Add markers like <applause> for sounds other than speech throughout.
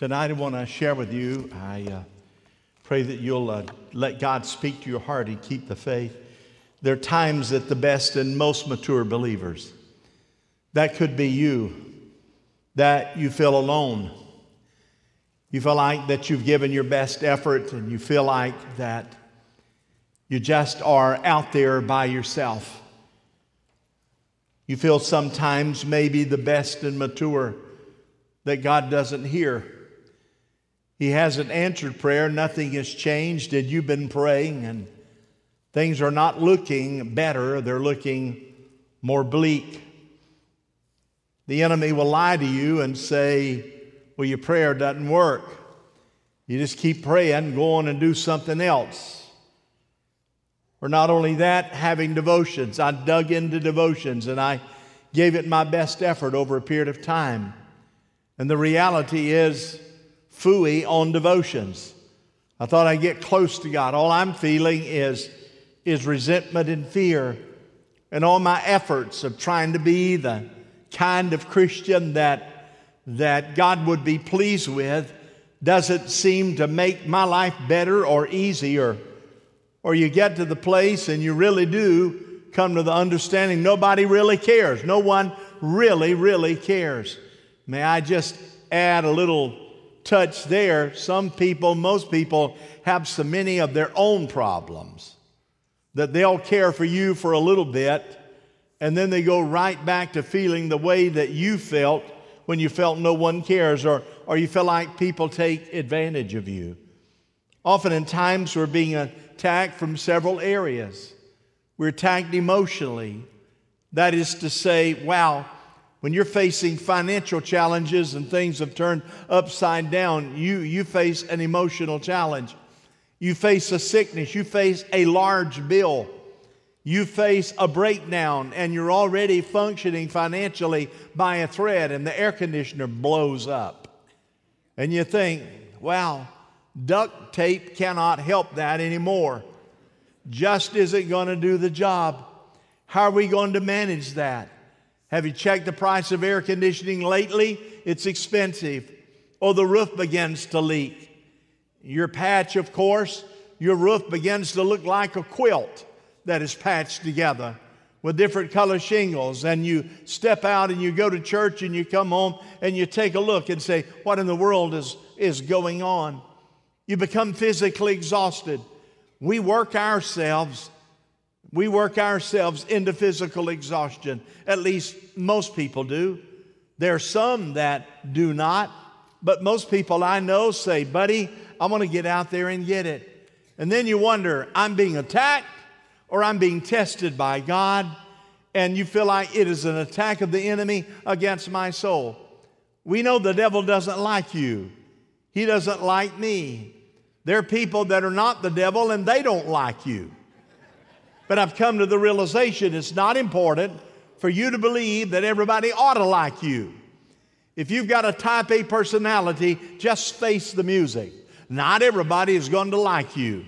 Tonight, I want to share with you. I uh, pray that you'll uh, let God speak to your heart and keep the faith. There are times that the best and most mature believers, that could be you, that you feel alone. You feel like that you've given your best effort and you feel like that you just are out there by yourself. You feel sometimes maybe the best and mature that God doesn't hear. He hasn't answered prayer. Nothing has changed. And you've been praying, and things are not looking better, they're looking more bleak. The enemy will lie to you and say, Well, your prayer doesn't work. You just keep praying, go on and do something else. Or not only that, having devotions. I dug into devotions and I gave it my best effort over a period of time. And the reality is, fooey on devotions. I thought I'd get close to God. All I'm feeling is, is resentment and fear. And all my efforts of trying to be the kind of Christian that, that God would be pleased with doesn't seem to make my life better or easier. Or you get to the place and you really do come to the understanding nobody really cares. No one really, really cares. May I just add a little touch there, some people, most people, have so many of their own problems that they'll care for you for a little bit and then they go right back to feeling the way that you felt when you felt no one cares or, or you feel like people take advantage of you. Often in times we're being attacked from several areas. We're attacked emotionally. That is to say, wow, when you're facing financial challenges and things have turned upside down, you, you face an emotional challenge. You face a sickness. You face a large bill. You face a breakdown and you're already functioning financially by a thread and the air conditioner blows up. And you think, wow, duct tape cannot help that anymore. Just isn't going to do the job. How are we going to manage that? Have you checked the price of air conditioning lately? It's expensive. Or the roof begins to leak. Your patch, of course, your roof begins to look like a quilt that is patched together with different color shingles. And you step out and you go to church and you come home and you take a look and say, What in the world is, is going on? You become physically exhausted. We work ourselves we work ourselves into physical exhaustion. At least most people do. There are some that do not, but most people I know say, buddy, I want to get out there and get it. And then you wonder, I'm being attacked or I'm being tested by God, and you feel like it is an attack of the enemy against my soul. We know the devil doesn't like you, he doesn't like me. There are people that are not the devil and they don't like you. But I've come to the realization it's not important for you to believe that everybody ought to like you. If you've got a type A personality, just face the music. Not everybody is going to like you.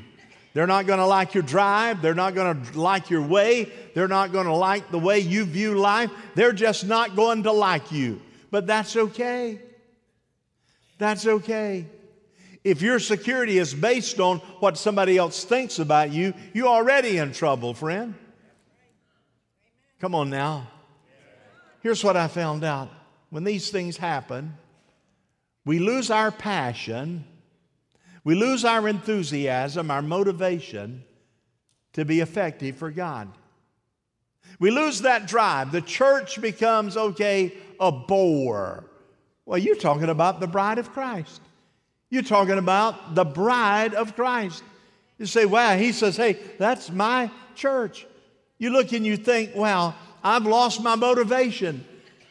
They're not going to like your drive. They're not going to like your way. They're not going to like the way you view life. They're just not going to like you. But that's okay. That's okay. If your security is based on what somebody else thinks about you, you're already in trouble, friend. Come on now. Here's what I found out when these things happen, we lose our passion, we lose our enthusiasm, our motivation to be effective for God. We lose that drive. The church becomes, okay, a bore. Well, you're talking about the bride of Christ. You're talking about the bride of Christ. You say, wow, he says, hey, that's my church. You look and you think, wow, I've lost my motivation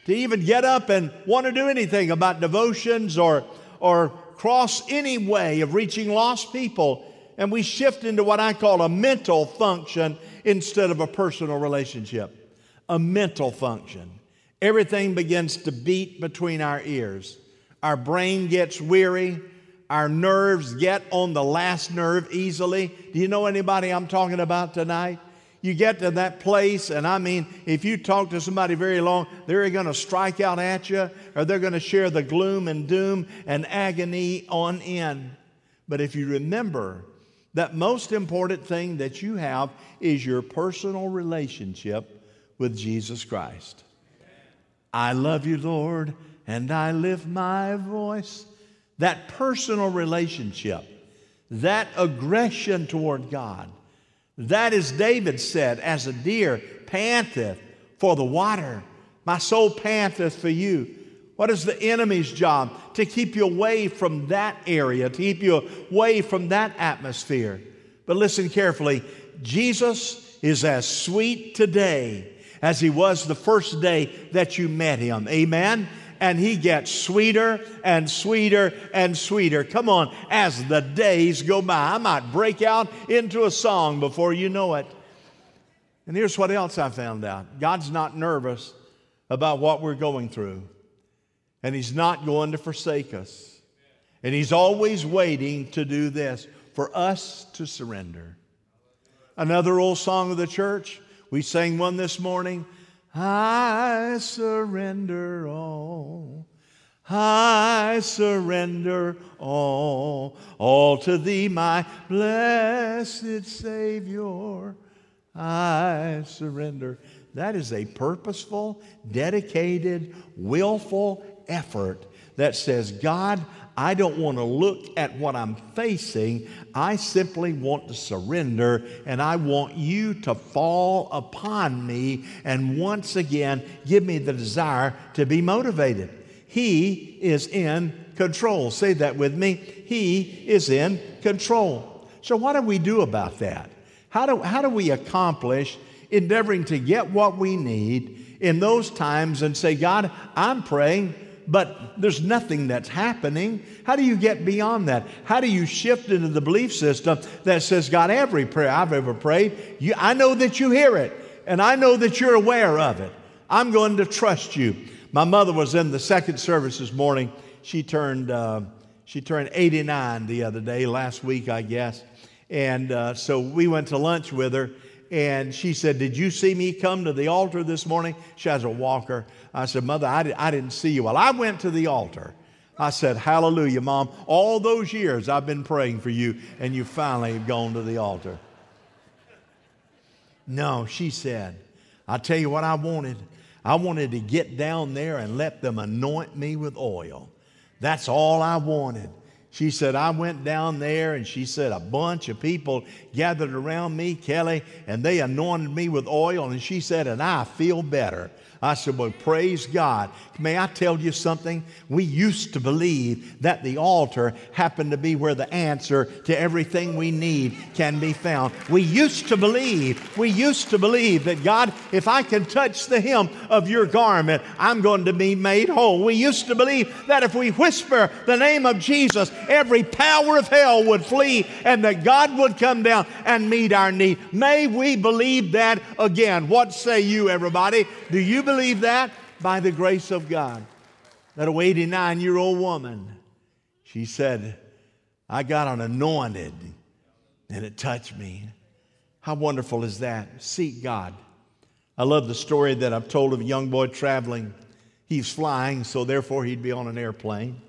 to even get up and want to do anything about devotions or, or cross any way of reaching lost people. And we shift into what I call a mental function instead of a personal relationship. A mental function. Everything begins to beat between our ears. Our brain gets weary. Our nerves get on the last nerve easily. Do you know anybody I'm talking about tonight? You get to that place, and I mean, if you talk to somebody very long, they're going to strike out at you, or they're going to share the gloom and doom and agony on in. But if you remember that most important thing that you have is your personal relationship with Jesus Christ. I love you, Lord, and I lift my voice. That personal relationship, that aggression toward God that is, David said, as a deer panteth for the water, my soul panteth for you. What is the enemy's job? To keep you away from that area, to keep you away from that atmosphere. But listen carefully Jesus is as sweet today as he was the first day that you met him. Amen? And he gets sweeter and sweeter and sweeter. Come on, as the days go by, I might break out into a song before you know it. And here's what else I found out God's not nervous about what we're going through, and He's not going to forsake us. And He's always waiting to do this for us to surrender. Another old song of the church, we sang one this morning. I surrender all. I surrender all, all to thee, my blessed Savior. I surrender. That is a purposeful, dedicated, willful effort that says, God, I don't want to look at what I'm facing. I simply want to surrender and I want you to fall upon me and once again give me the desire to be motivated. He is in control. Say that with me. He is in control. So, what do we do about that? How do, how do we accomplish endeavoring to get what we need in those times and say, God, I'm praying but there's nothing that's happening. How do you get beyond that? How do you shift into the belief system that says, God, every prayer I've ever prayed, you, I know that you hear it, and I know that you're aware of it. I'm going to trust you. My mother was in the second service this morning. She turned, uh, she turned 89 the other day, last week, I guess. And uh, so we went to lunch with her, and she said, Did you see me come to the altar this morning? She has a walker. I said, Mother, I, I didn't see you. Well, I went to the altar. I said, Hallelujah, Mom. All those years I've been praying for you, and you finally have gone to the altar. No, she said, I tell you what I wanted. I wanted to get down there and let them anoint me with oil. That's all I wanted. She said, I went down there and she said, a bunch of people gathered around me, Kelly, and they anointed me with oil. And she said, and I feel better. I said, Well, praise God. May I tell you something? We used to believe that the altar happened to be where the answer to everything we need can be found. We used to believe, we used to believe that God, if I can touch the hem of your garment, I'm going to be made whole. We used to believe that if we whisper the name of Jesus, every power of hell would flee and that God would come down and meet our need. May we believe that again. What say you, everybody? Do you believe that? By the grace of God. That 89 year old woman, she said, I got an anointed and it touched me. How wonderful is that? Seek God. I love the story that I've told of a young boy traveling. He's flying, so therefore he'd be on an airplane.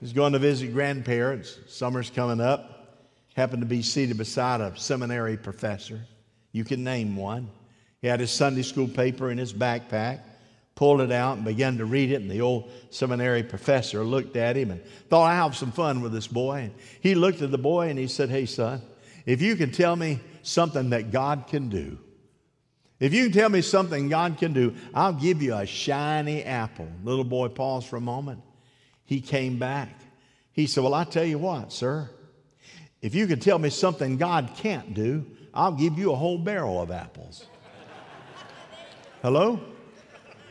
He's going to visit grandparents. Summer's coming up. Happened to be seated beside a seminary professor. You can name one. He had his Sunday school paper in his backpack, pulled it out and began to read it. And the old seminary professor looked at him and thought, I'll have some fun with this boy. And he looked at the boy and he said, Hey, son, if you can tell me something that God can do, if you can tell me something God can do, I'll give you a shiny apple. Little boy paused for a moment. He came back. He said, Well, I tell you what, sir, if you can tell me something God can't do, I'll give you a whole barrel of apples. Hello?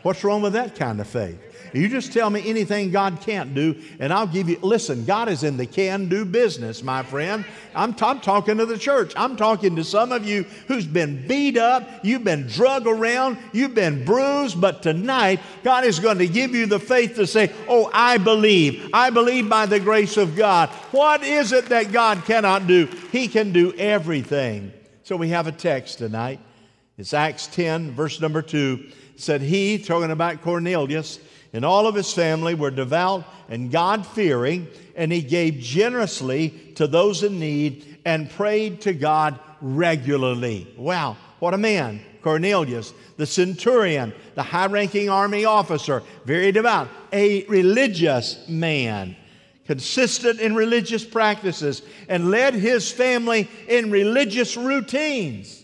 What's wrong with that kind of faith? You just tell me anything God can't do, and I'll give you. Listen, God is in the can do business, my friend. I'm, t- I'm, talking to the church. I'm talking to some of you who's been beat up, you've been drug around, you've been bruised, but tonight, God is going to give you the faith to say, Oh, I believe. I believe by the grace of God. What is it that God cannot do? He can do everything So we have a text tonight. It's Acts 10, verse number 2. It said, He, talking about Cornelius, and all of his family were devout and God fearing, and he gave generously to those in need and prayed to God regularly. Wow, what a man. Cornelius, the centurion, the high ranking army officer, very devout, a religious man, consistent in religious practices, and led his family in religious routines.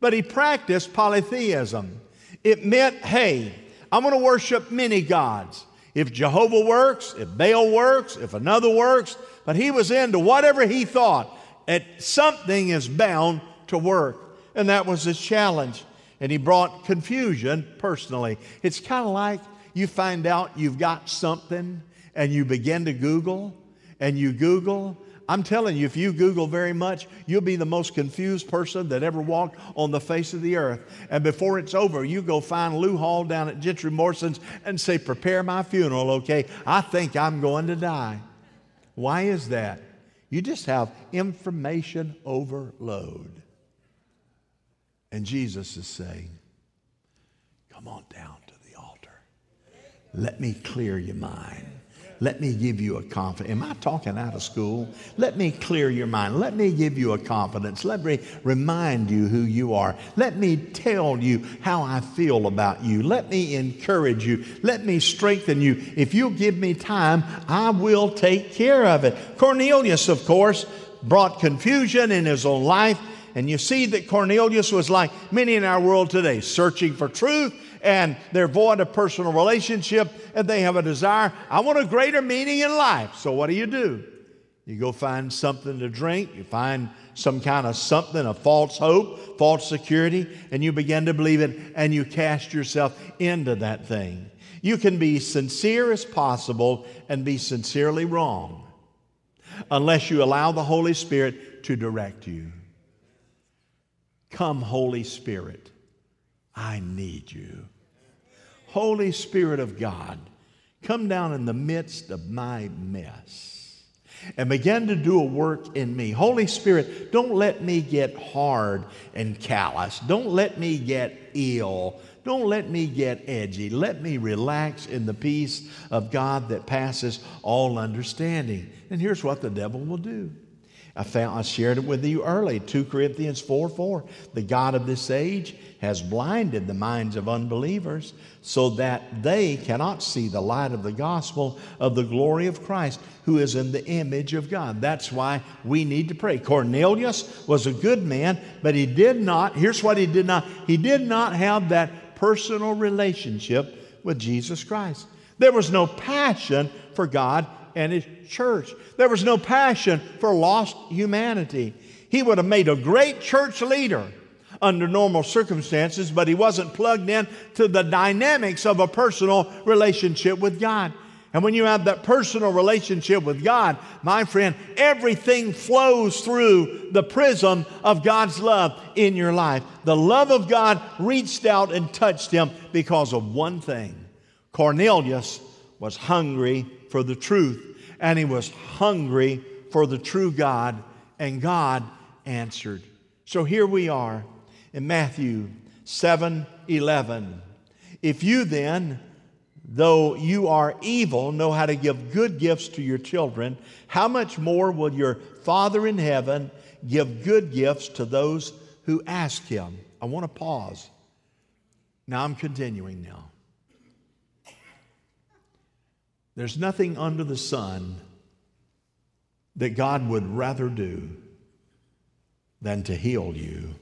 But he practiced polytheism. It meant, hey, I'm going to worship many gods. If Jehovah works, if Baal works, if another works, but he was into whatever he thought that something is bound to work. And that was his challenge. And he brought confusion personally. It's kind of like you find out you've got something and you begin to Google and you Google I'm telling you, if you Google very much, you'll be the most confused person that ever walked on the face of the earth. And before it's over, you go find Lou Hall down at Gentry Morrison's and say, Prepare my funeral, okay? I think I'm going to die. Why is that? You just have information overload. And Jesus is saying, Come on down to the altar. Let me clear your mind. Let me give you a confidence. Am I talking out of school? Let me clear your mind. Let me give you a confidence. Let me remind you who you are. Let me tell you how I feel about you. Let me encourage you. Let me strengthen you. If you'll give me time, I will take care of it. Cornelius, of course, brought confusion in his own life. And you see that Cornelius was like many in our world today, searching for truth and they're void of personal relationship and they have a desire, I want a greater meaning in life. So what do you do? You go find something to drink, you find some kind of something, a false hope, false security, and you begin to believe it and you cast yourself into that thing. You can be sincere as possible and be sincerely wrong unless you allow the Holy Spirit to direct you. Come, Holy Spirit. I need you. Holy Spirit of God, come down in the midst of my mess and begin to do a work in me. Holy Spirit, don't let me get hard and callous. Don't let me get ill. Don't let me get edgy. Let me relax in the peace of God that passes all understanding. And here's what the devil will do I, found, I shared it with you early 2 Corinthians 4 4. The God of this age has blinded the minds of unbelievers so that they cannot see the light of the gospel of the glory of Christ, who is in the image of God. That's why we need to pray. Cornelius was a good man, but he did not, here's what he did not, he did not have that personal relationship with Jesus Christ. There was no passion for God and his church. There was no passion for lost humanity. He would have made a great church leader under normal circumstances, but he wasn't plugged in to the dynamics of a personal relationship with God. And when you have that personal relationship with God, my friend, everything flows through the prism of God's love in your life. The love of God reached out and touched him because of one thing Cornelius was hungry for the truth and he was hungry for the true God, and God answered. So here we are in Matthew 7 11. If you then, though you are evil, know how to give good gifts to your children, how much more will your Father in heaven give good gifts to those who ask him? I want to pause. Now I'm continuing now. There's nothing under the sun that God would rather do than to heal you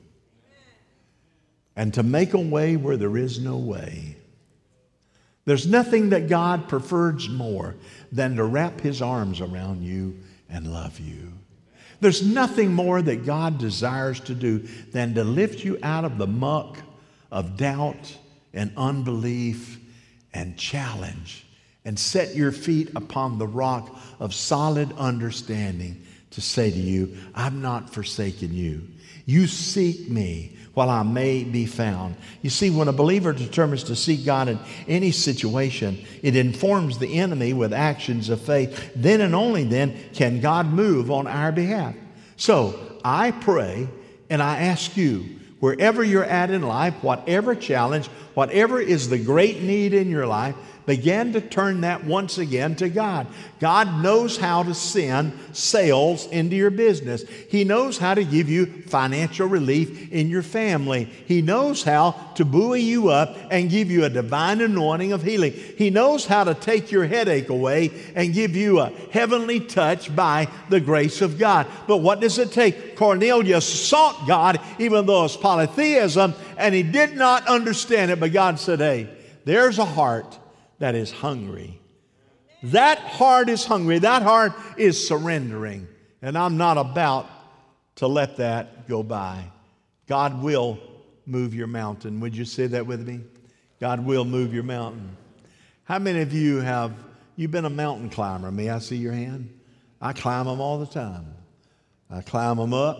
and to make a way where there is no way. There's nothing that God prefers more than to wrap his arms around you and love you. There's nothing more that God desires to do than to lift you out of the muck of doubt and unbelief and challenge and set your feet upon the rock of solid understanding to say to you, I've not forsaken you. You seek me while I may be found. You see, when a believer determines to seek God in any situation, it informs the enemy with actions of faith. Then and only then can God move on our behalf. So I pray And I ask you, wherever you're at in life, whatever challenge, whatever is the great need in your life, begin to turn that once again to God. God knows how to send sales into your business. He knows how to give you financial relief in your family. He knows how to buoy you up and give you a divine anointing of healing. He knows how to take your headache away and give you a heavenly touch by the grace of God. But what does it take? Cornelius sought God, even though it's polytheism, and he did not understand it. But God said, Hey, there's a heart that is hungry. That heart is hungry. That heart is surrendering. And I'm not about to let that go by. God will move your mountain. Would you say that with me? God will move your mountain. How many of you have you've been a mountain climber? May I see your hand? I climb them all the time. I climb them up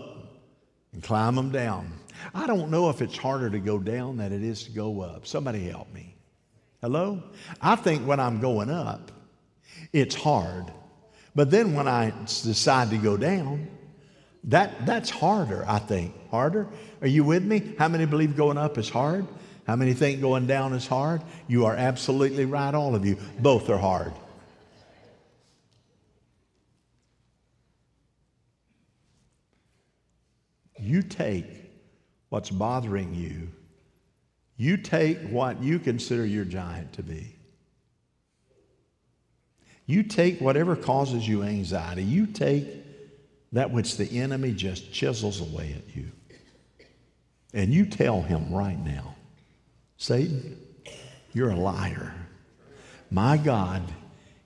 and climb them down. I don't know if it's harder to go down than it is to go up. Somebody help me. Hello? I think when I'm going up, it's hard. But then when I decide to go down, that, that's harder, I think. Harder? Are you with me? How many believe going up is hard? How many think going down is hard? You are absolutely right, all of you. Both are hard. You take what's bothering you you take what you consider your giant to be. You take whatever causes you anxiety. You take that which the enemy just chisels away at you. And you tell him right now, Satan, you're a liar. My God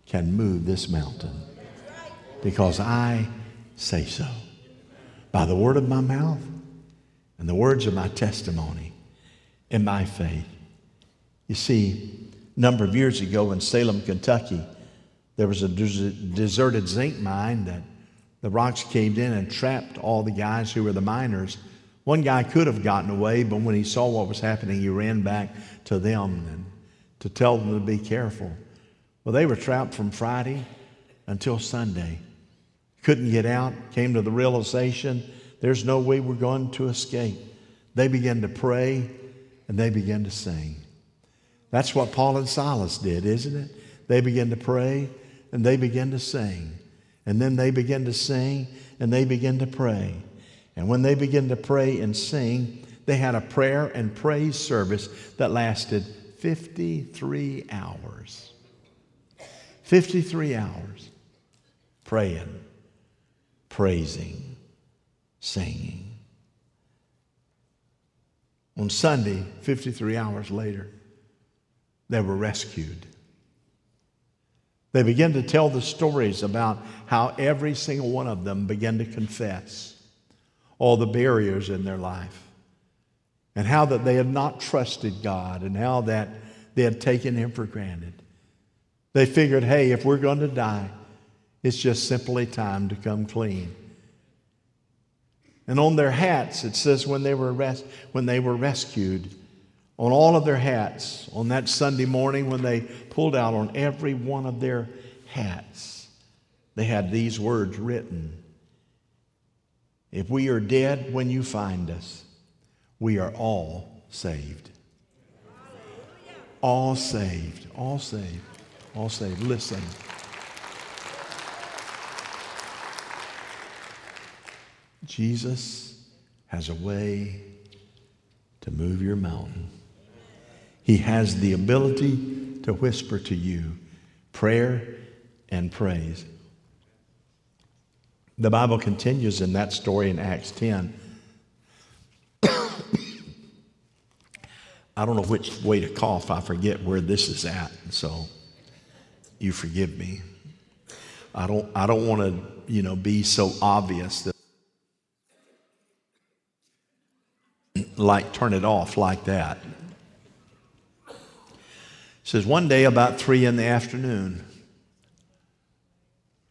can move this mountain because I say so. By the word of my mouth and the words of my testimony in my faith. You see, a number of years ago in Salem, Kentucky, there was a deserted zinc mine that the rocks caved in and trapped all the guys who were the miners. One guy could have gotten away, but when he saw what was happening, he ran back to them and to tell them to be careful. Well, they were trapped from Friday until Sunday. Couldn't get out, came to the realization there's no way we're going to escape. They began to pray and they began to sing. That's what Paul and Silas did, isn't it? They began to pray and they began to sing. And then they began to sing and they began to pray. And when they began to pray and sing, they had a prayer and praise service that lasted 53 hours. 53 hours praying, praising, singing. On Sunday, 53 hours later, they were rescued. They began to tell the stories about how every single one of them began to confess all the barriers in their life and how that they had not trusted God and how that they had taken him for granted. They figured, hey, if we're going to die, it's just simply time to come clean. And on their hats, it says when they were, res- when they were rescued, on all of their hats, on that Sunday morning when they pulled out on every one of their hats, they had these words written If we are dead when you find us, we are all saved. All saved, all saved, all saved. Listen. Jesus has a way to move your mountain. He has the ability to whisper to you prayer and praise. The Bible continues in that story in Acts 10. <coughs> I don't know which way to cough. I forget where this is at. So you forgive me. I don't, I don't want to, you know, be so obvious that like turn it off like that. It says one day about three in the afternoon,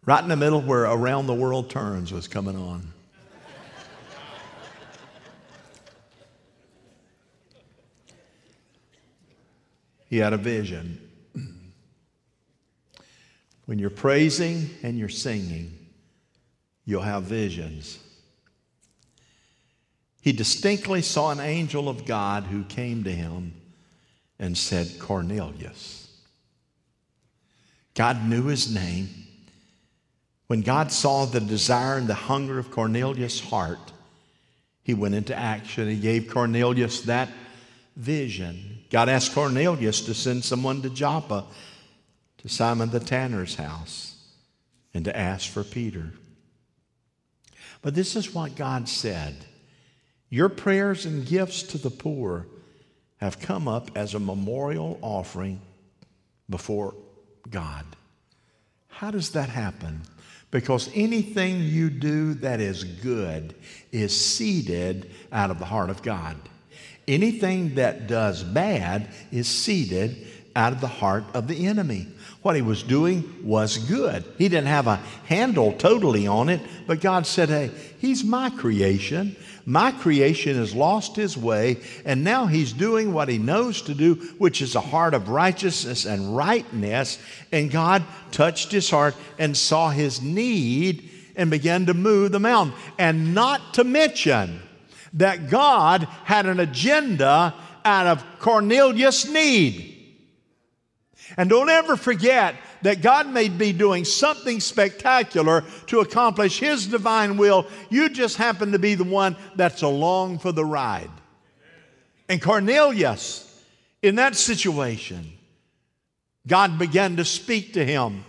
right in the middle where Around the World Turns was coming on. He had a vision. When you're praising and you're singing, you'll have visions. He distinctly saw an angel of God who came to him and said, Cornelius. God knew his name. When God saw the desire and the hunger of Cornelius' heart, he went into action. He gave Cornelius that vision. God asked Cornelius to send someone to Joppa, to Simon the tanner's house, and to ask for Peter. But this is what God said Your prayers and gifts to the poor have come up as a memorial offering before God. How does that happen? Because anything you do that is good is seeded out of the heart of God. Anything that does bad is seeded out of the heart of the enemy. What he was doing was good. He didn't have a handle totally on it, but God said, Hey, he's my creation. My creation has lost his way, and now he's doing what he knows to do, which is a heart of righteousness and rightness. And God touched his heart and saw his need and began to move the mountain. And not to mention that God had an agenda out of Cornelius' need. And don't ever forget that God may be doing something spectacular to accomplish His divine will. You just happen to be the one that's along for the ride. And Cornelius, in that situation, God began to speak to him.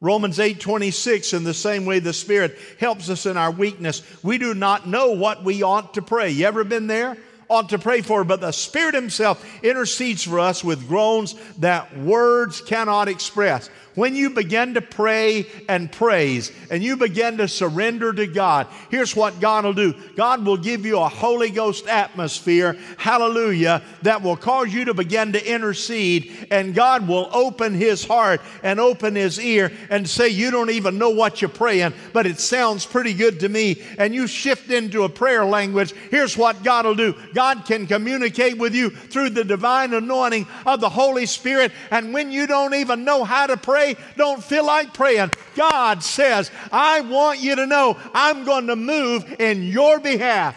Romans 8:26 in the same way the spirit helps us in our weakness we do not know what we ought to pray you ever been there ought to pray for, but the Spirit Himself intercedes for us with groans that words cannot express. When you begin to pray and praise and you begin to surrender to God, here's what God will do God will give you a Holy Ghost atmosphere, hallelujah, that will cause you to begin to intercede, and God will open His heart and open His ear and say, You don't even know what you're praying, but it sounds pretty good to me. And you shift into a prayer language. Here's what God will do God can communicate with you through the divine anointing of the Holy Spirit. And when you don't even know how to pray, don't feel like praying, God says, I want you to know I'm going to move in your behalf.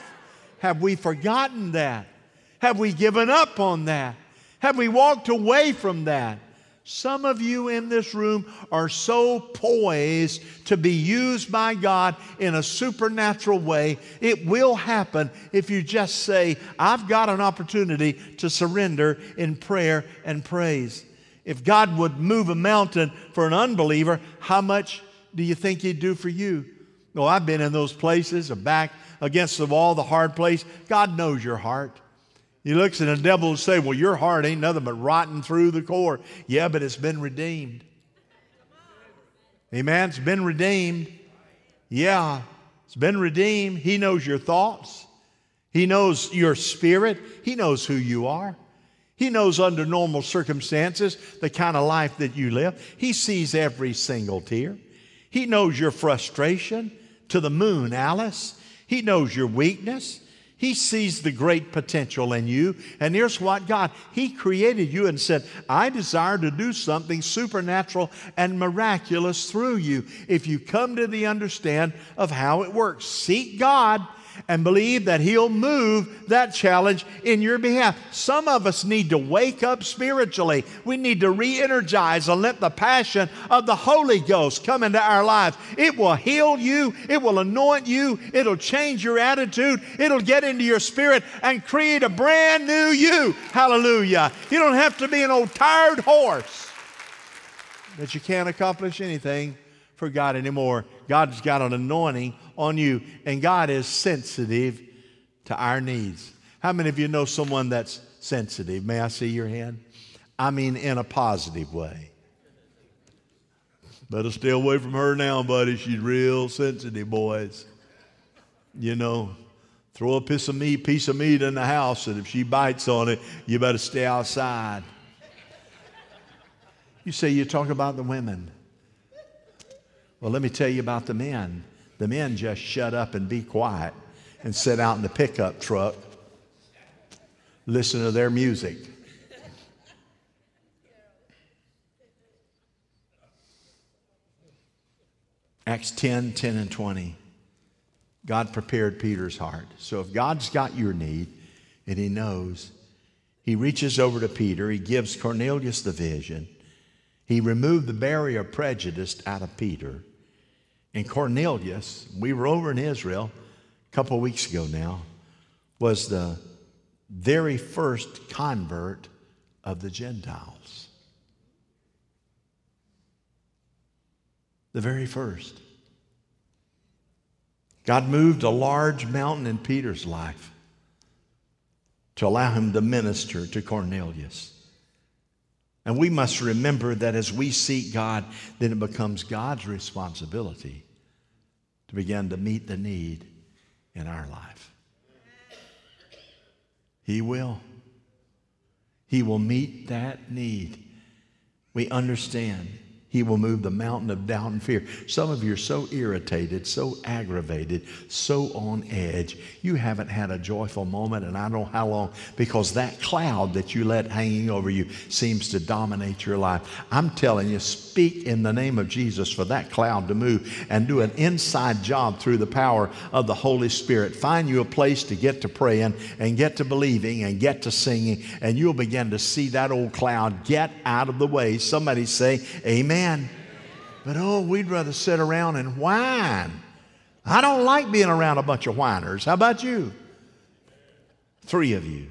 Have we forgotten that? Have we given up on that? Have we walked away from that? Some of you in this room are so poised to be used by God in a supernatural way. It will happen if you just say, I've got an opportunity to surrender in prayer and praise. If God would move a mountain for an unbeliever, how much do you think He'd do for you? No, I've been in those places, a back against the wall, the hard place. God knows your heart. He looks at the devil and say, Well, your heart ain't nothing but rotten through the core. Yeah, but it's been redeemed. Amen. It's been redeemed. Yeah, it's been redeemed. He knows your thoughts. He knows your spirit. He knows who you are. He knows under normal circumstances the kind of life that you live. He sees every single tear. He knows your frustration to the moon, Alice. He knows your weakness. He sees the great potential in you. And here's what God, He created you and said, I desire to do something supernatural and miraculous through you. If you come to the understand of how it works, seek God and believe that He'll move that challenge in your behalf. Some of us need to wake up spiritually. We need to re energize and let the passion of the Holy Ghost come into our lives. It will heal you, it will anoint you, it'll change your attitude, it'll get into your spirit and create a brand new you. Hallelujah. You don't have to be an old tired horse that you can't accomplish anything for God anymore. God's got an anointing on you, and God is sensitive to our needs. How many of you know someone that's sensitive? May I see your hand? I mean, in a positive way. Better stay away from her now, buddy. She's real sensitive, boys. You know, throw a piece of meat, piece of meat in the house, and if she bites on it, you better stay outside. You say you talk about the women. Well, let me tell you about the men. The men just shut up and be quiet and sit out in the pickup truck, listen to their music. Acts 10 10 and 20. God prepared Peter's heart. So if God's got your need and he knows, he reaches over to Peter, he gives Cornelius the vision. He removed the barrier of prejudice out of Peter. And Cornelius, we were over in Israel a couple of weeks ago now, was the very first convert of the Gentiles. The very first. God moved a large mountain in Peter's life to allow him to minister to Cornelius. And we must remember that as we seek God, then it becomes God's responsibility to begin to meet the need in our life. He will. He will meet that need. We understand he will move the mountain of doubt and fear. Some of you are so irritated, so aggravated, so on edge. You haven't had a joyful moment, and I don't know how long, because that cloud that you let hanging over you seems to dominate your life. I'm telling you, speak in the name of Jesus for that cloud to move and do an inside job through the power of the Holy Spirit. Find you a place to get to praying and get to believing and get to singing, and you'll begin to see that old cloud get out of the way. Somebody say, Amen. Amen. But oh, we'd rather sit around and whine. I don't like being around a bunch of whiners. How about you? Three of you.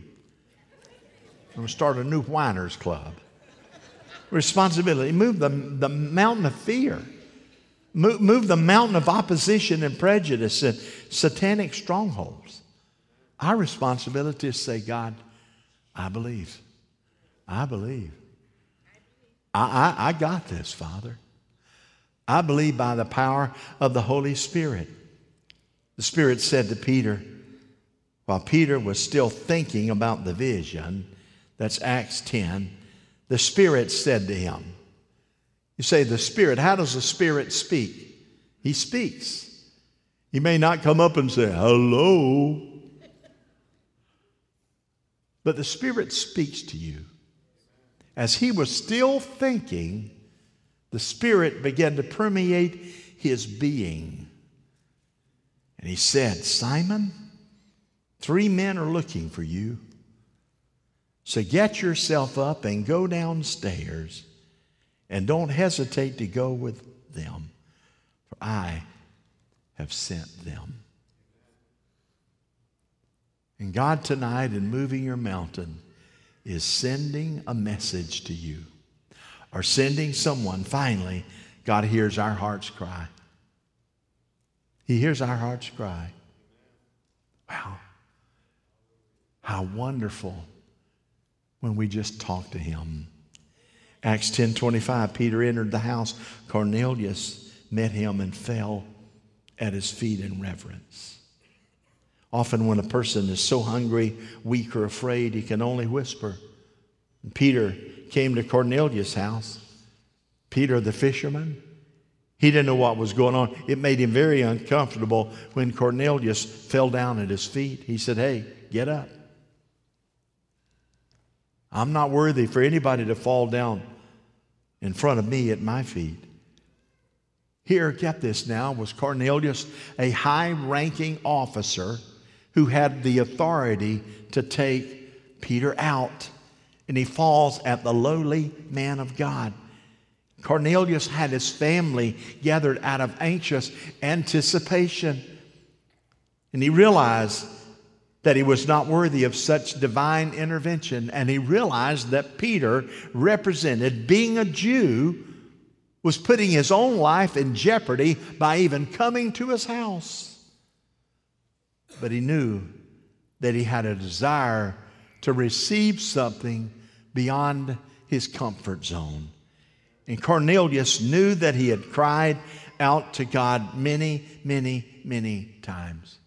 I'm going to start a new whiners club. Responsibility. Move the, the mountain of fear. Move, move the mountain of opposition and prejudice and satanic strongholds. Our responsibility is to say, God, I believe. I believe. I, I, I got this, Father. I believe by the power of the Holy Spirit. The Spirit said to Peter, while Peter was still thinking about the vision, that's Acts 10, the Spirit said to him, You say, the Spirit, how does the Spirit speak? He speaks. He may not come up and say, Hello, but the Spirit speaks to you. As he was still thinking, the Spirit began to permeate his being. And he said, Simon, three men are looking for you. So get yourself up and go downstairs, and don't hesitate to go with them, for I have sent them. And God, tonight, in moving your mountain, is sending a message to you or sending someone. Finally, God hears our heart's cry. He hears our heart's cry. Wow. How wonderful when we just talk to him. Acts 10:25 Peter entered the house Cornelius met him and fell at his feet in reverence. Often, when a person is so hungry, weak, or afraid, he can only whisper. Peter came to Cornelius' house. Peter, the fisherman, he didn't know what was going on. It made him very uncomfortable when Cornelius fell down at his feet. He said, Hey, get up. I'm not worthy for anybody to fall down in front of me at my feet. Here, get this now, was Cornelius a high ranking officer who had the authority to take Peter out. And he falls at the lowly man of God. Cornelius had his family gathered out of anxious anticipation. And he realized that he was not worthy of such divine intervention. And he realized that Peter represented, being a Jew, was putting his own life in jeopardy by even coming to his house but he knew that he had a desire to receive something beyond his comfort zone. And Cornelius knew that he had cried out to God many, many, many times.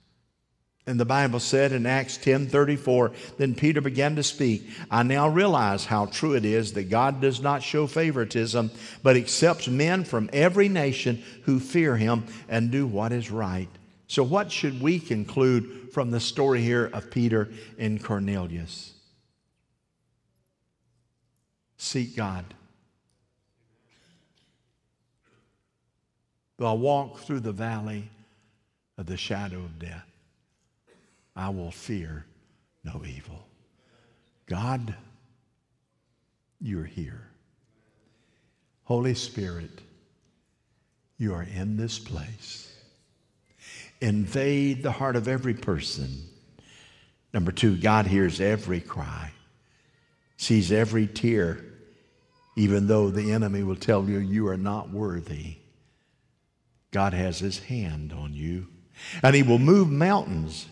And the Bible said in Acts 10 34, then Peter began to speak. I now realize how true it is that God does not show favoritism, but accepts men from every nation who fear him and do what is right. So, what should we conclude from the story here of Peter and Cornelius? Seek God. Though I walk through the valley of the shadow of death, I will fear no evil. God, you're here. Holy Spirit, you are in this place. Invade the heart of every person. Number two, God hears every cry, sees every tear, even though the enemy will tell you you are not worthy. God has his hand on you, and he will move mountains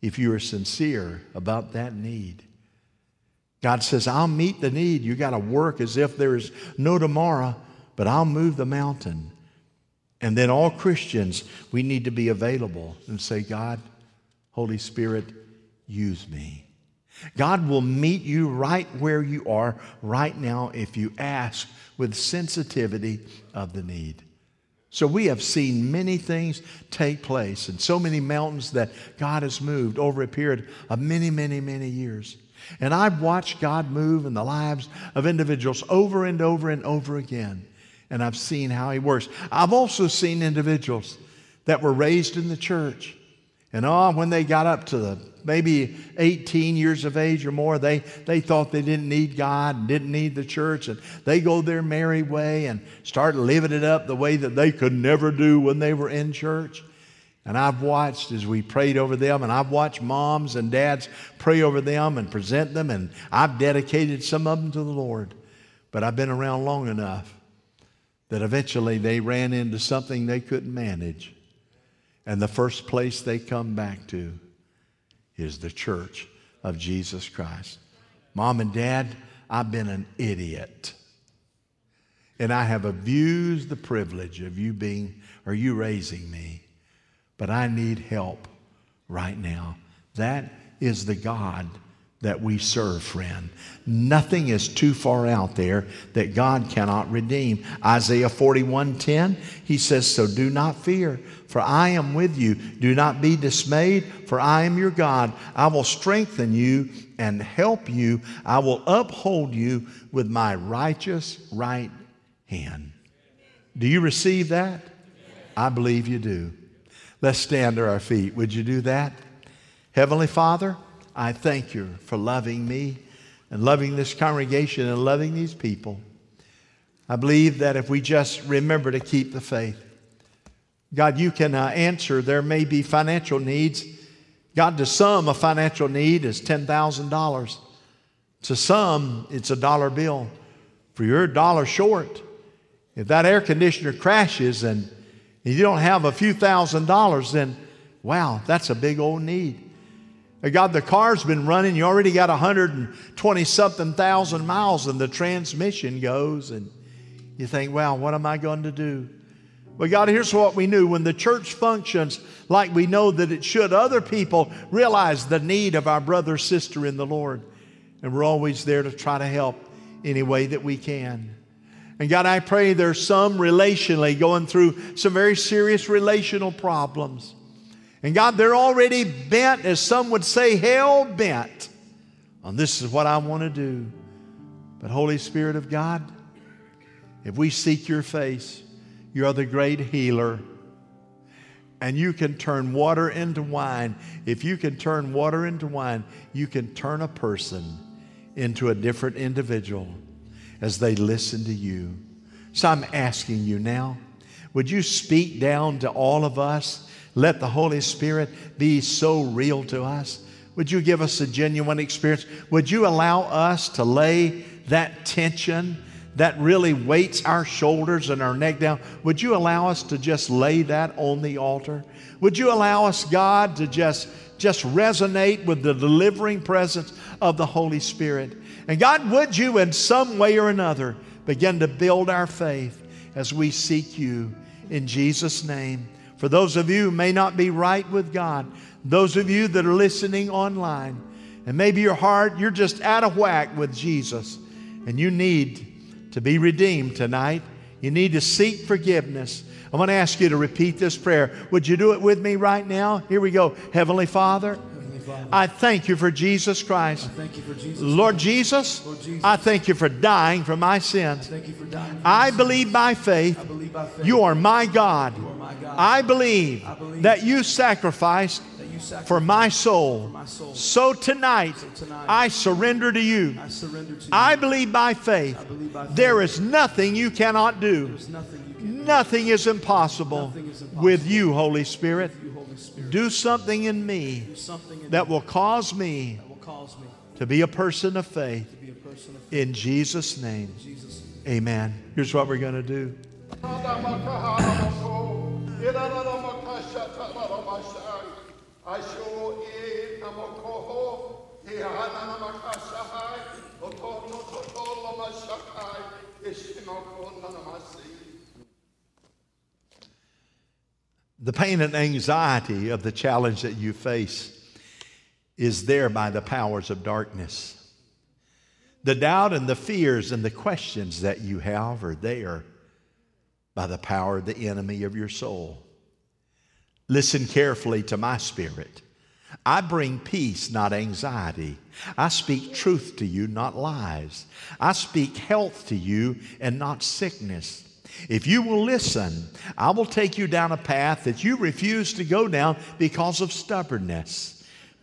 if you are sincere about that need. God says, I'll meet the need. You got to work as if there is no tomorrow, but I'll move the mountain. And then all Christians, we need to be available and say, God, Holy Spirit, use me. God will meet you right where you are right now if you ask with sensitivity of the need. So we have seen many things take place and so many mountains that God has moved over a period of many, many, many years. And I've watched God move in the lives of individuals over and over and over again. And I've seen how He works. I've also seen individuals that were raised in the church. And oh, when they got up to the maybe 18 years of age or more, they, they thought they didn't need God and didn't need the church. And they go their merry way and start living it up the way that they could never do when they were in church. And I've watched as we prayed over them, and I've watched moms and dads pray over them and present them, and I've dedicated some of them to the Lord. But I've been around long enough that eventually they ran into something they couldn't manage. And the first place they come back to is the church of Jesus Christ. Mom and dad, I've been an idiot. And I have abused the privilege of you being or you raising me but I need help right now. That is the God that we serve, friend. Nothing is too far out there that God cannot redeem. Isaiah 41:10, he says, "So do not fear, for I am with you. Do not be dismayed, for I am your God. I will strengthen you and help you. I will uphold you with my righteous right hand." Do you receive that? I believe you do. Let's stand to our feet. Would you do that? Heavenly Father, I thank you for loving me and loving this congregation and loving these people. I believe that if we just remember to keep the faith, God, you can uh, answer. There may be financial needs. God, to some, a financial need is $10,000. To some, it's a dollar bill. For you're a dollar short. If that air conditioner crashes and and you don't have a few thousand dollars, then wow, that's a big old need. God, the car's been running, you already got 120 something thousand miles, and the transmission goes, and you think, well, what am I going to do? But God, here's what we knew when the church functions like we know that it should, other people realize the need of our brother, sister in the Lord. And we're always there to try to help any way that we can. And God, I pray there's some relationally going through some very serious relational problems. And God, they're already bent, as some would say, hell bent on this is what I want to do. But, Holy Spirit of God, if we seek your face, you are the great healer. And you can turn water into wine. If you can turn water into wine, you can turn a person into a different individual as they listen to you. So I'm asking you now, would you speak down to all of us? Let the Holy Spirit be so real to us. Would you give us a genuine experience? Would you allow us to lay that tension that really weights our shoulders and our neck down? Would you allow us to just lay that on the altar? Would you allow us, God, to just, just resonate with the delivering presence of the Holy Spirit? And God, would you in some way or another begin to build our faith as we seek you in Jesus' name. For those of you who may not be right with God, those of you that are listening online, and maybe your heart, you're just out of whack with Jesus, and you need to be redeemed tonight. You need to seek forgiveness. I'm going to ask you to repeat this prayer. Would you do it with me right now? Here we go. Heavenly Father, I thank you for Jesus Christ. For Jesus Lord, Jesus, Lord Jesus, I thank you for dying for my sins. I, I believe by faith, believe by faith you are my God. You are my God. I believe, that you sacrificed that you sacrificed for my soul. So tonight, I surrender to you. I surrender to you. I believe by faith I believe by faith. there is nothing you cannot do. Nothing you can Nothing is impossible Nothing is impossible. with you, Holy Spirit. do, Holy Spirit. Do something in me Do something in that will cause me that will cause me to be a person of faith. to be a person of In Jesus' name, amen. Here's what we're going to do. The pain and anxiety of the challenge that you face is there by the powers of darkness. The doubt and the fears and the questions that you have are there by the power of the enemy of your soul. Listen carefully to my spirit. I bring peace, not anxiety. I speak truth to you, not lies. I speak health to you and not sickness. If you will listen, I will take you down a path that you refuse to go down because of stubbornness.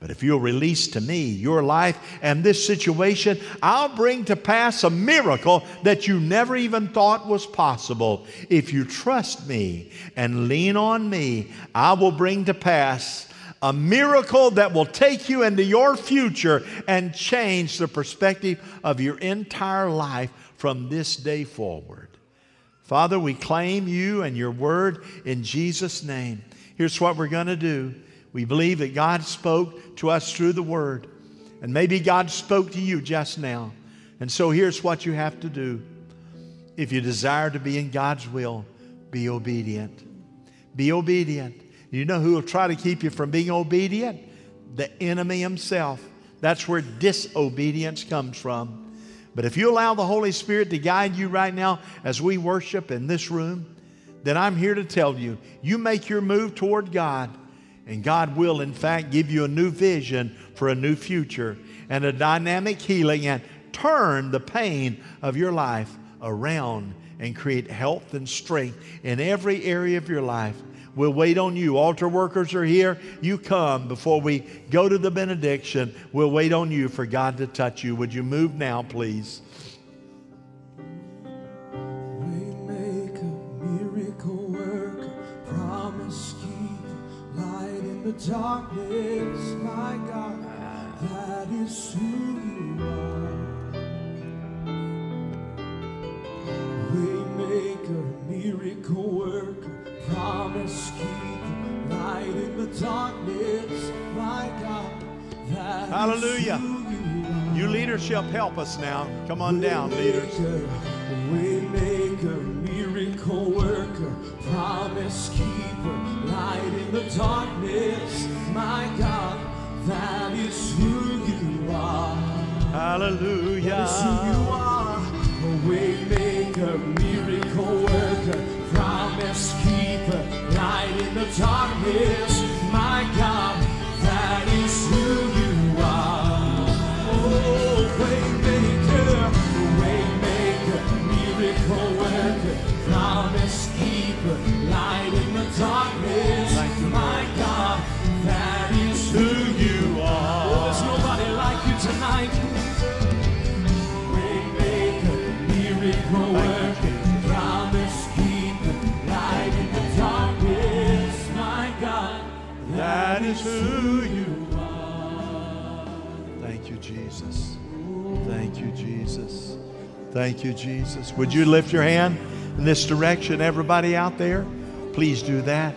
But if you'll release to me your life and this situation, I'll bring to pass a miracle that you never even thought was possible. If you trust me and lean on me, I will bring to pass a miracle that will take you into your future and change the perspective of your entire life from this day forward. Father, we claim you and your word in Jesus' name. Here's what we're going to do. We believe that God spoke to us through the word. And maybe God spoke to you just now. And so here's what you have to do. If you desire to be in God's will, be obedient. Be obedient. You know who will try to keep you from being obedient? The enemy himself. That's where disobedience comes from. But if you allow the Holy Spirit to guide you right now as we worship in this room, then I'm here to tell you, you make your move toward God, and God will, in fact, give you a new vision for a new future and a dynamic healing and turn the pain of your life around and create health and strength in every area of your life. We'll wait on you. Altar workers are here. You come before we go to the benediction. We'll wait on you for God to touch you. Would you move now, please? The darkness, my God, that is who you are. Waymaker, miracle worker, promise keeper, light in the darkness, my God, that is Hallelujah. you are. You leadership, help us now. Come on down, leaders. Waymaker, miracle worker, promise keeper, light in the darkness. That is who you are. Hallelujah. Thank you, Jesus. Would you lift your hand in this direction, everybody out there? Please do that.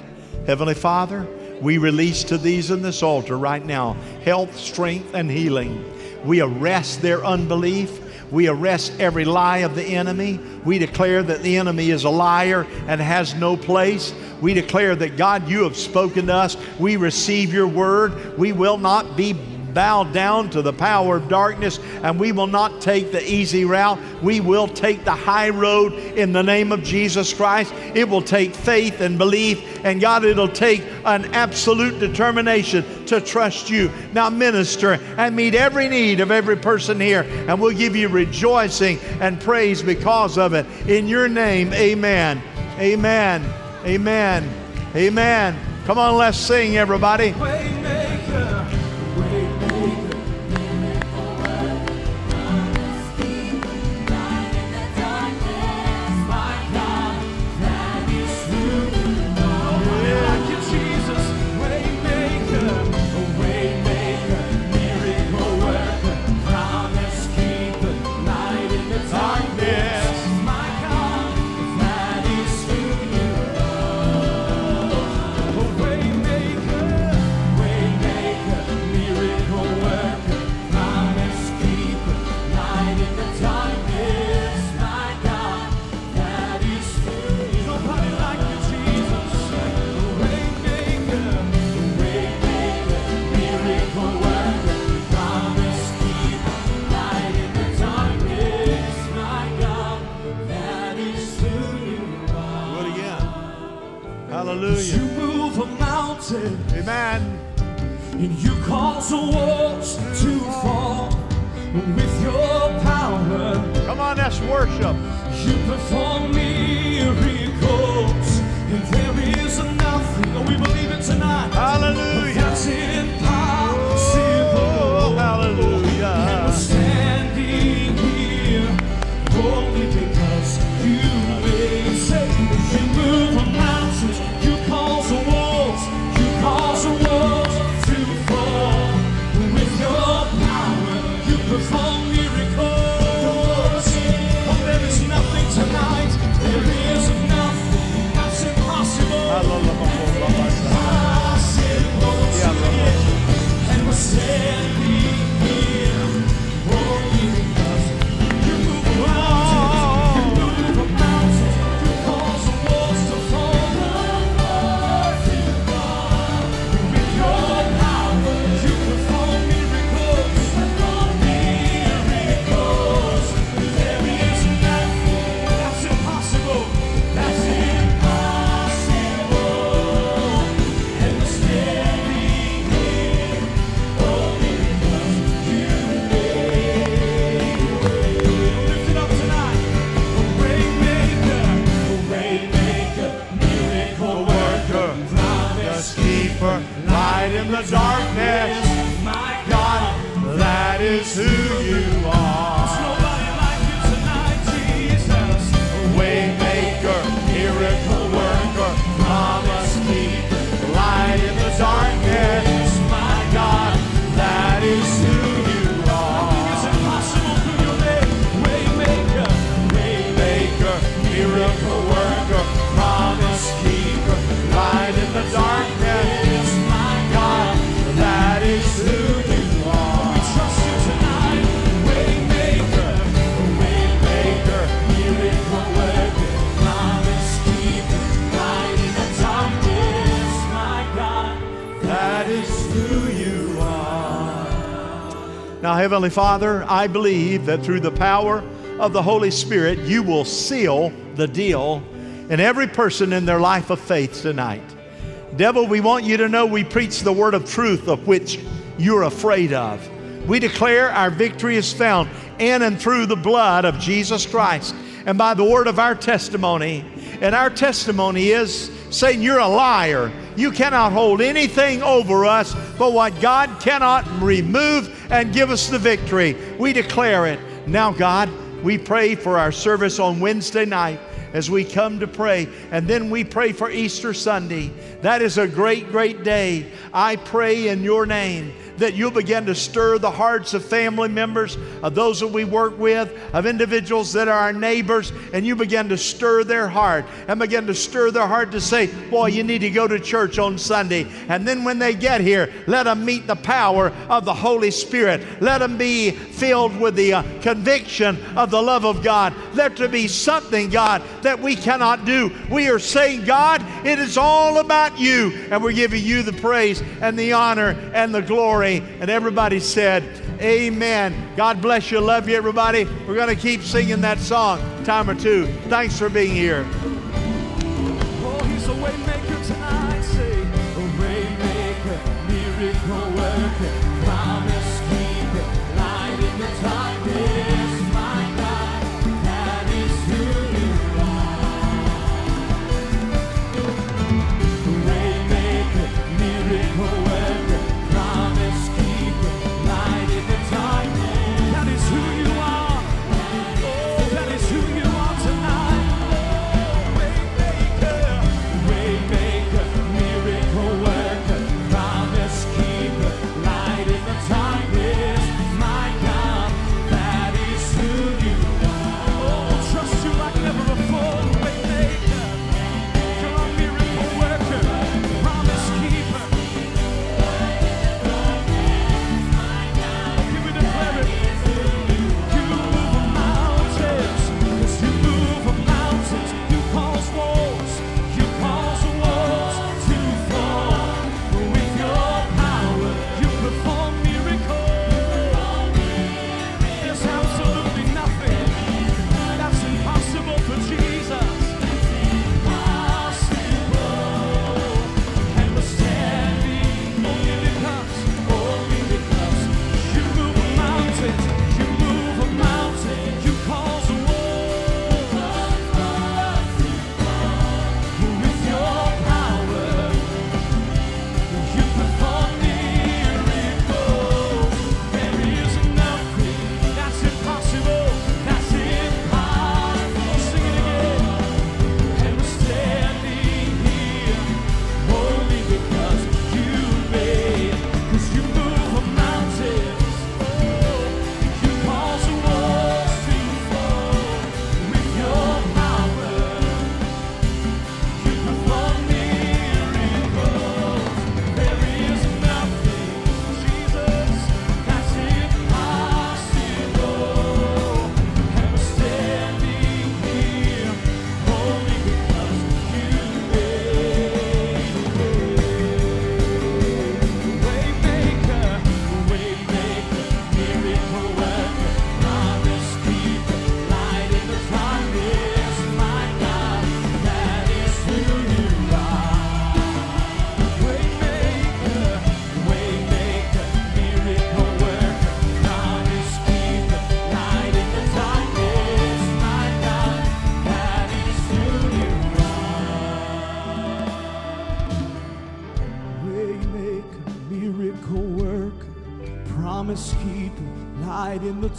Heavenly Father, we release to these in this altar right now health, strength, and healing. We arrest their unbelief. We arrest every lie of the enemy. We declare that the enemy is a liar and has no place. We declare that God, you have spoken to us. We receive your word. We will not be bowed down to the power of darkness and we will not take the easy route. We will take the high road in the name of Jesus Christ. It will take faith and belief, and God, it'll take an absolute determination to trust you. Now, minister and meet every need of every person here, and we'll give you rejoicing and praise because of it. In your name, amen. Amen. Amen. Amen. Come on, let's sing, everybody. Waymaker, Amen. and you cause the walls to fall with your power. Come on, let's worship. You perform miracles, and there is nothing. Oh, we believe it tonight. Hallelujah. Heavenly Father, I believe that through the power of the Holy Spirit, you will seal the deal in every person in their life of faith tonight. Devil, we want you to know we preach the word of truth of which you're afraid of. We declare our victory is found in and through the blood of Jesus Christ and by the word of our testimony. And our testimony is saying you're a liar. You cannot hold anything over us but what God cannot remove and give us the victory. We declare it. Now, God, we pray for our service on Wednesday night as we come to pray. And then we pray for Easter Sunday. That is a great, great day. I pray in your name that you'll begin to stir the hearts of family members, of those that we work with, of individuals that are our neighbors, and you begin to stir their heart and begin to stir their heart to say, Boy, you need to go to church on Sunday. And then when they get here, let them meet the power of the Holy Spirit. Let them be filled with the uh, conviction of the love of God. Let there be something, God, that we cannot do. We are saying, God, it is all about you, and we're giving you the praise and the honor and the glory. And everybody said, Amen. God bless you. Love you, everybody. We're going to keep singing that song, time or two. Thanks for being here. Oh,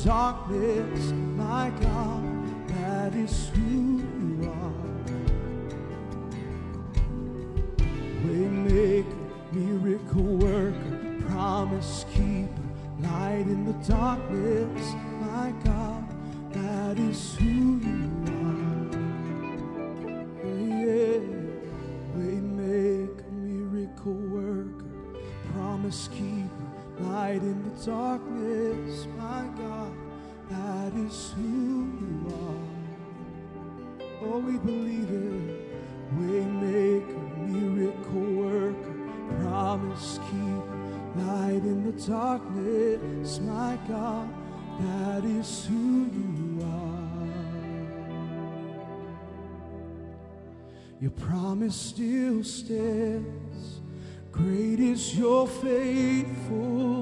darkness, my God, that is who you are. Waymaker, miracle worker, promise keeper, light in the darkness, God, that is who you are. Your promise still stands. Great is your faithfulness,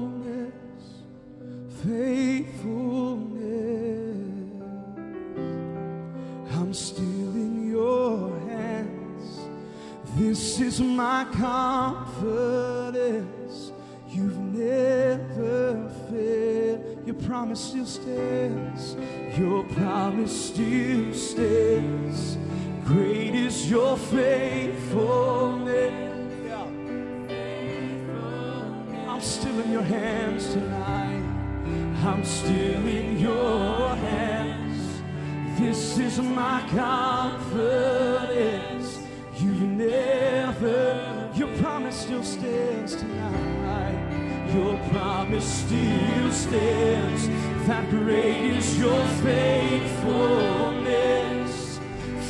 promise still stands. Your promise still stands. Great is your faithfulness. I'm still in your hands tonight. I'm still in your hands. This is my confidence. You've never, your promise still stands tonight. Your promise still stands. That great is your faithfulness.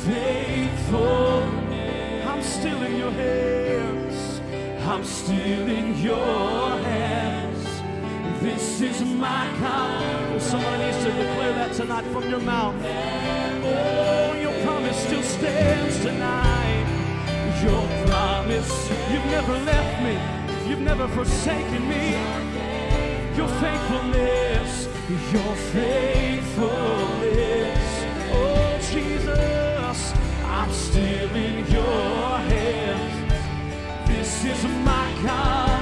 Faithfulness. I'm still in your hands. I'm still in your hands. This is my confidence. Someone needs to declare that tonight from your mouth. Oh, your promise still stands tonight. Your promise, you've never left me, you've never forsaken me. Your faithfulness, your faithfulness. Oh, Jesus, I'm still in your hands. This is my confidence.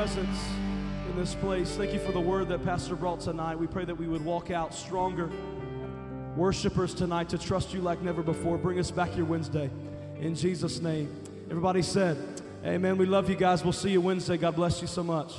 Presence in this place. Thank you for the word that Pastor brought tonight. We pray that we would walk out stronger worshipers tonight to trust you like never before. Bring us back your Wednesday. In Jesus' name. Everybody said, Amen. We love you guys. We'll see you Wednesday. God bless you so much.